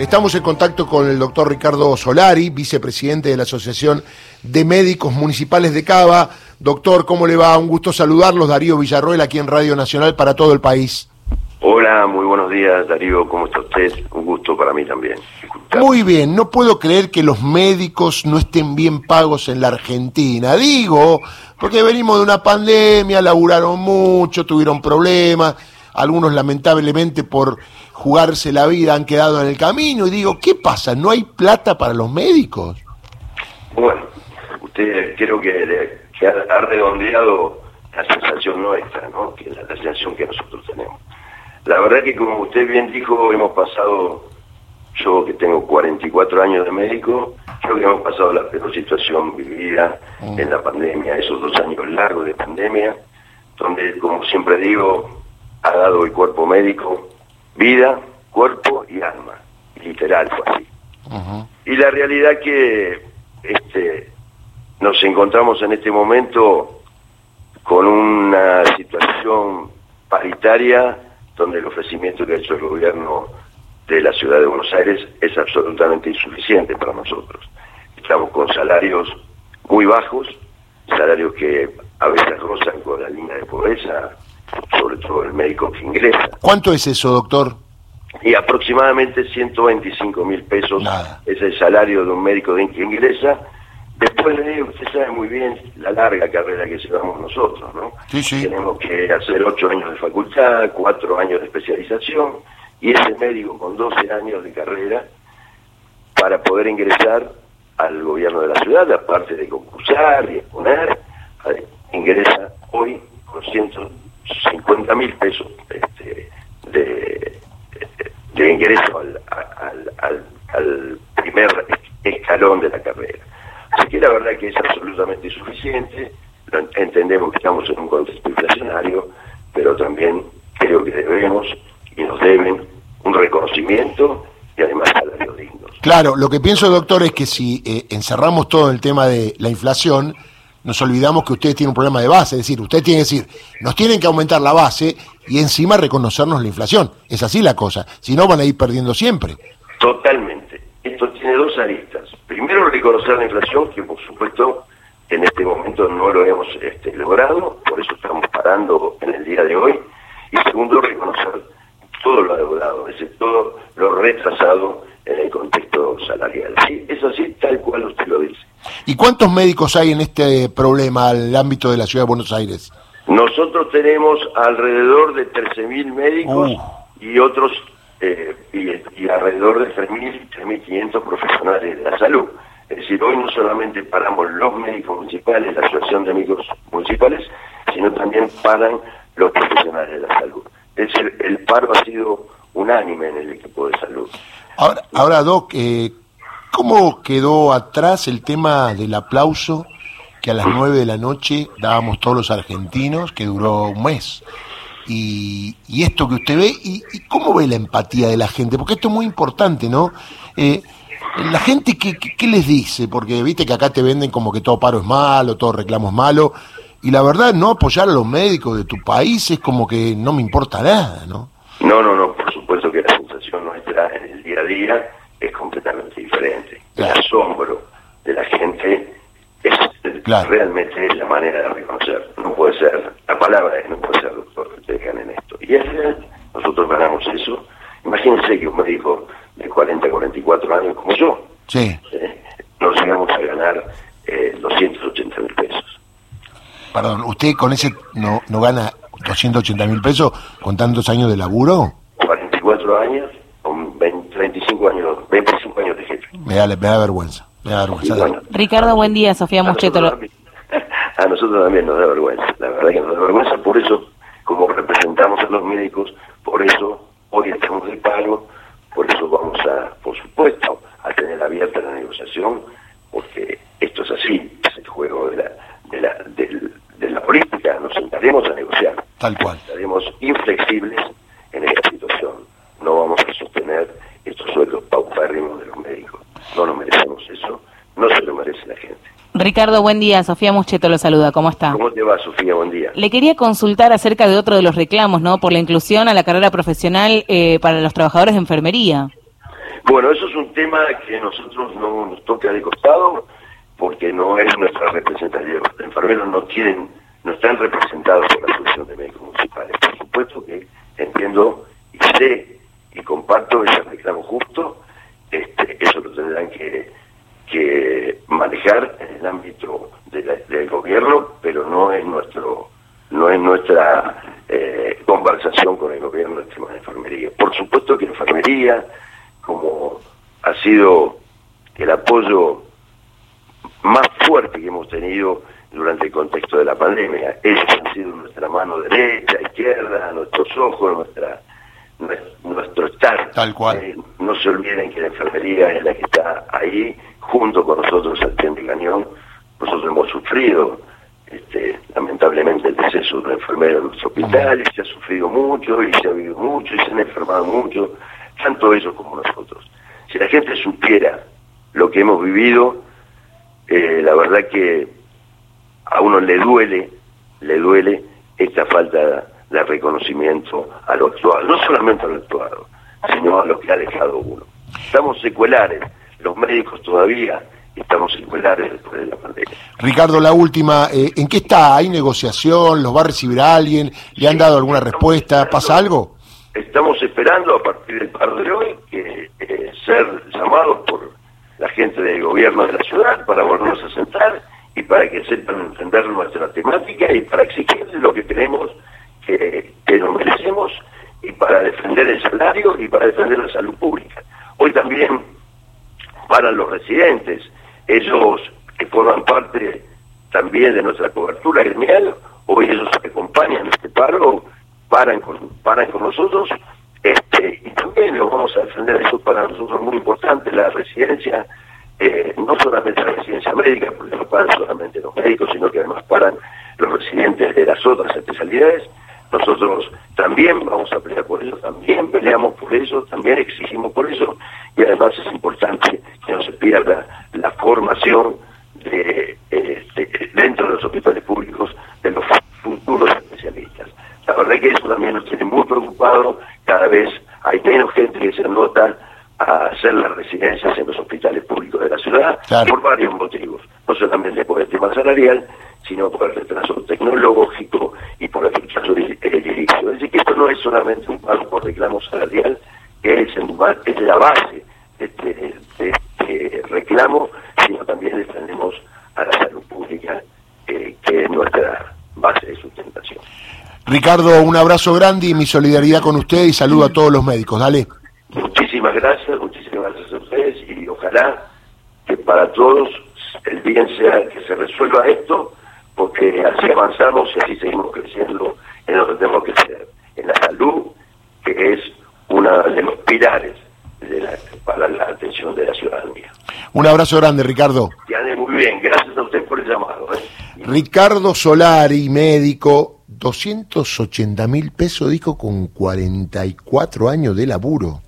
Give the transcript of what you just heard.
Estamos en contacto con el doctor Ricardo Solari, vicepresidente de la Asociación de Médicos Municipales de Cava. Doctor, ¿cómo le va? Un gusto saludarlos. Darío Villarroel, aquí en Radio Nacional para todo el país. Hola, muy buenos días, Darío. ¿Cómo está usted? Un gusto para mí también. Muy bien, no puedo creer que los médicos no estén bien pagos en la Argentina. Digo, porque venimos de una pandemia, laburaron mucho, tuvieron problemas, algunos lamentablemente por jugarse la vida han quedado en el camino. Y digo, ¿qué pasa? ¿No hay plata para los médicos? Bueno, usted creo que, ha redondeado la sensación nuestra, ¿no? que es la sensación que nosotros tenemos. La verdad que como usted bien dijo, hemos pasado, yo que tengo 44 años de médico, creo que hemos pasado la peor situación vivida mm. en la pandemia, esos dos años largos de pandemia, donde, como siempre digo, ha dado el cuerpo médico vida, cuerpo y alma. Literal fue así. Y la realidad que este, nos encontramos en este momento con una situación paritaria donde el ofrecimiento que ha hecho el gobierno de la ciudad de Buenos Aires es absolutamente insuficiente para nosotros. Estamos con salarios muy bajos, salarios que a veces rozan con la línea de pobreza, sobre todo el médico que ingresa. ¿Cuánto es eso, doctor? Y aproximadamente 125 mil pesos es el salario de un médico que ingresa Después de usted sabe muy bien la larga carrera que llevamos nosotros, ¿no? Sí, sí. Tenemos que hacer ocho años de facultad, cuatro años de especialización, y ese médico con 12 años de carrera para poder ingresar al gobierno de la ciudad, aparte de concursar y exponer, ingresa hoy con 150 mil pesos este, de, ingreso al, primer escalón de la carrera. Así que la verdad que es absolutamente insuficiente, entendemos que estamos en un contexto inflacionario, pero también creo que debemos y nos deben un reconocimiento y además salarios dignos. Claro, lo que pienso, doctor, es que si eh, encerramos todo el tema de la inflación, nos olvidamos que ustedes tienen un problema de base, es decir, ustedes tienen que decir, nos tienen que aumentar la base y encima reconocernos la inflación. Es así la cosa, si no van a ir perdiendo siempre. Totalmente. Esto tiene dos aristas. Primero, reconocer la inflación, que por supuesto en este momento no lo hemos este, logrado, por eso estamos parando en el día de hoy. Y segundo, reconocer todo lo adeudado, es decir, todo lo retrasado en el contexto salarial. Sí, es así tal cual usted lo dice. ¿Y cuántos médicos hay en este problema al ámbito de la ciudad de Buenos Aires? Nosotros tenemos alrededor de 13.000 médicos uh. y otros eh, y, alrededor de 3.000, 3.500 profesionales de la salud. Es decir, hoy no solamente paramos los médicos municipales, la Asociación de Médicos Municipales, sino también paran los profesionales de la salud. Es decir, el paro ha sido unánime en el equipo de salud. Ahora, ahora Doc, eh, ¿cómo quedó atrás el tema del aplauso que a las 9 de la noche dábamos todos los argentinos, que duró un mes? y, esto que usted ve y, cómo ve la empatía de la gente, porque esto es muy importante, ¿no? Eh, la gente, ¿qué, ¿qué, les dice? Porque viste que acá te venden como que todo paro es malo, todo reclamo es malo, y la verdad, no apoyar a los médicos de tu país es como que no me importa nada, ¿no? No, no, no, por supuesto que la sensación nuestra en el día a día es completamente diferente. El asombro de la gente es realmente la manera de reconocer. No puede ser, la palabra es no puede ser, doctor, que dejan en esto. Y es nosotros ganamos eso. Imagínense que un médico de 40, 44 años como yo, sí. eh, nos llegamos a ganar eh, 280 mil pesos. Perdón, ¿usted con ese no, no gana 280 mil pesos con tantos años de laburo? 44 años, 20, 35 años, 25 años de jefe. Me da, me da vergüenza. Ricardo, buen día, Sofía Mucheto. A nosotros, también nos da vergüenza, la verdad que nos da vergüenza, por eso, como representamos a los médicos, por eso hoy estamos de paro, por eso vamos a, por supuesto, a tener abierta la negociación, porque esto es así, es el juego de la, de la, de la política, nos sentaremos a negociar. Tal cual. Estaremos inflexibles en esta situación, no vamos a sostener estos sueldos paupérrimos de los médicos, no nos merecemos eso, no se lo merece la gente. Ricardo, buen día. Sofía Mucheto lo saluda. ¿Cómo está? ¿Cómo te va, Sofía? Buen día. Le quería consultar acerca de otro de los reclamos, ¿no? Por la inclusión a la carrera profesional eh, para los trabajadores de enfermería. Bueno, eso es un tema que nosotros no nos toca de costado porque no es nuestra representación. Los enfermeros no tienen, no están representados por la Asociación de Médicos Municipales. Por supuesto que entiendo y sé y comparto ese reclamo justo, este, eso lo tendrán que, que manejar en el ámbito del gobierno, pero no es nuestro no es nuestra eh, conversación con el gobierno del tema de enfermería. Por supuesto que enfermería, como ha sido el apoyo más fuerte que hemos tenido durante el contexto de la pandemia. Ellos han sido nuestra mano derecha, izquierda, nuestros ojos, nuestra nuestro estar. Tal cual. Eh, no se olviden que la enfermería es la que está ahí, junto con nosotros al de cañón. Nosotros hemos sufrido, este, lamentablemente, el deceso de un enfermero en nuestro hospital, y se ha sufrido mucho, y se ha vivido mucho, y se han enfermado mucho, tanto ellos como nosotros. Si la gente supiera lo que hemos vivido, eh, la verdad que a uno le duele, le duele esta falta de reconocimiento a lo actual, no solamente a lo actuado, sino a lo que ha dejado uno. Estamos secuelares, los médicos todavía estamos secuelares después de la pandemia. Ricardo, la última, eh, ¿en qué está? ¿Hay negociación? ¿Los va a recibir alguien? ¿Le han dado alguna respuesta? ¿Pasa algo? Estamos esperando a partir del par de hoy que eh, ser llamados por la gente del gobierno de la ciudad para volvernos a sentar y para que sepan entender nuestra temática y para exigirles lo que tenemos que, nos merecemos y para defender el salario y para defender la salud pública. Hoy también para los residentes, ellos que forman parte también de nuestra cobertura gremial, hoy ellos acompañan este paro, paran con, paran con nosotros, este, y también lo vamos a defender, eso para nosotros es muy importante, la residencia, eh, no solamente la residencia médica, porque no paran solamente los médicos, sino que además paran los residentes de las otras especialidades, nosotros también vamos a pelear por eso, también peleamos por eso, también exigimos por eso, y además es importante que no se pierda la formación de, este, dentro de los hospitales públicos de los futuros especialistas. La verdad es que eso también nos tiene muy preocupados, cada vez hay menos gente que se anota a hacer las residencias en los hospitales públicos de la ciudad por varios motivos, no solamente por el tema salarial, sino por el retraso tecnológico y por el retraso edilicio. Es decir, que esto no es solamente un pago por reclamo salarial, que es, es la base de este, reclamo, sino también defendemos a la salud pública, eh, que es nuestra base de sustentación. Ricardo, un abrazo grande y mi solidaridad con usted y saludo a todos los médicos. Dale. Muchísimas gracias, muchísimas gracias a ustedes y ojalá que para todos el bien sea que se resuelva esto porque así avanzamos y así seguimos creciendo en lo que tenemos que ser, en la salud, que es uno de los pilares para la atención de la ciudadanía. Un abrazo grande, Ricardo. Que ande muy bien, gracias a usted por el llamado. ¿eh? Ricardo Solari, médico, 280 mil pesos, dijo, con 44 años de laburo.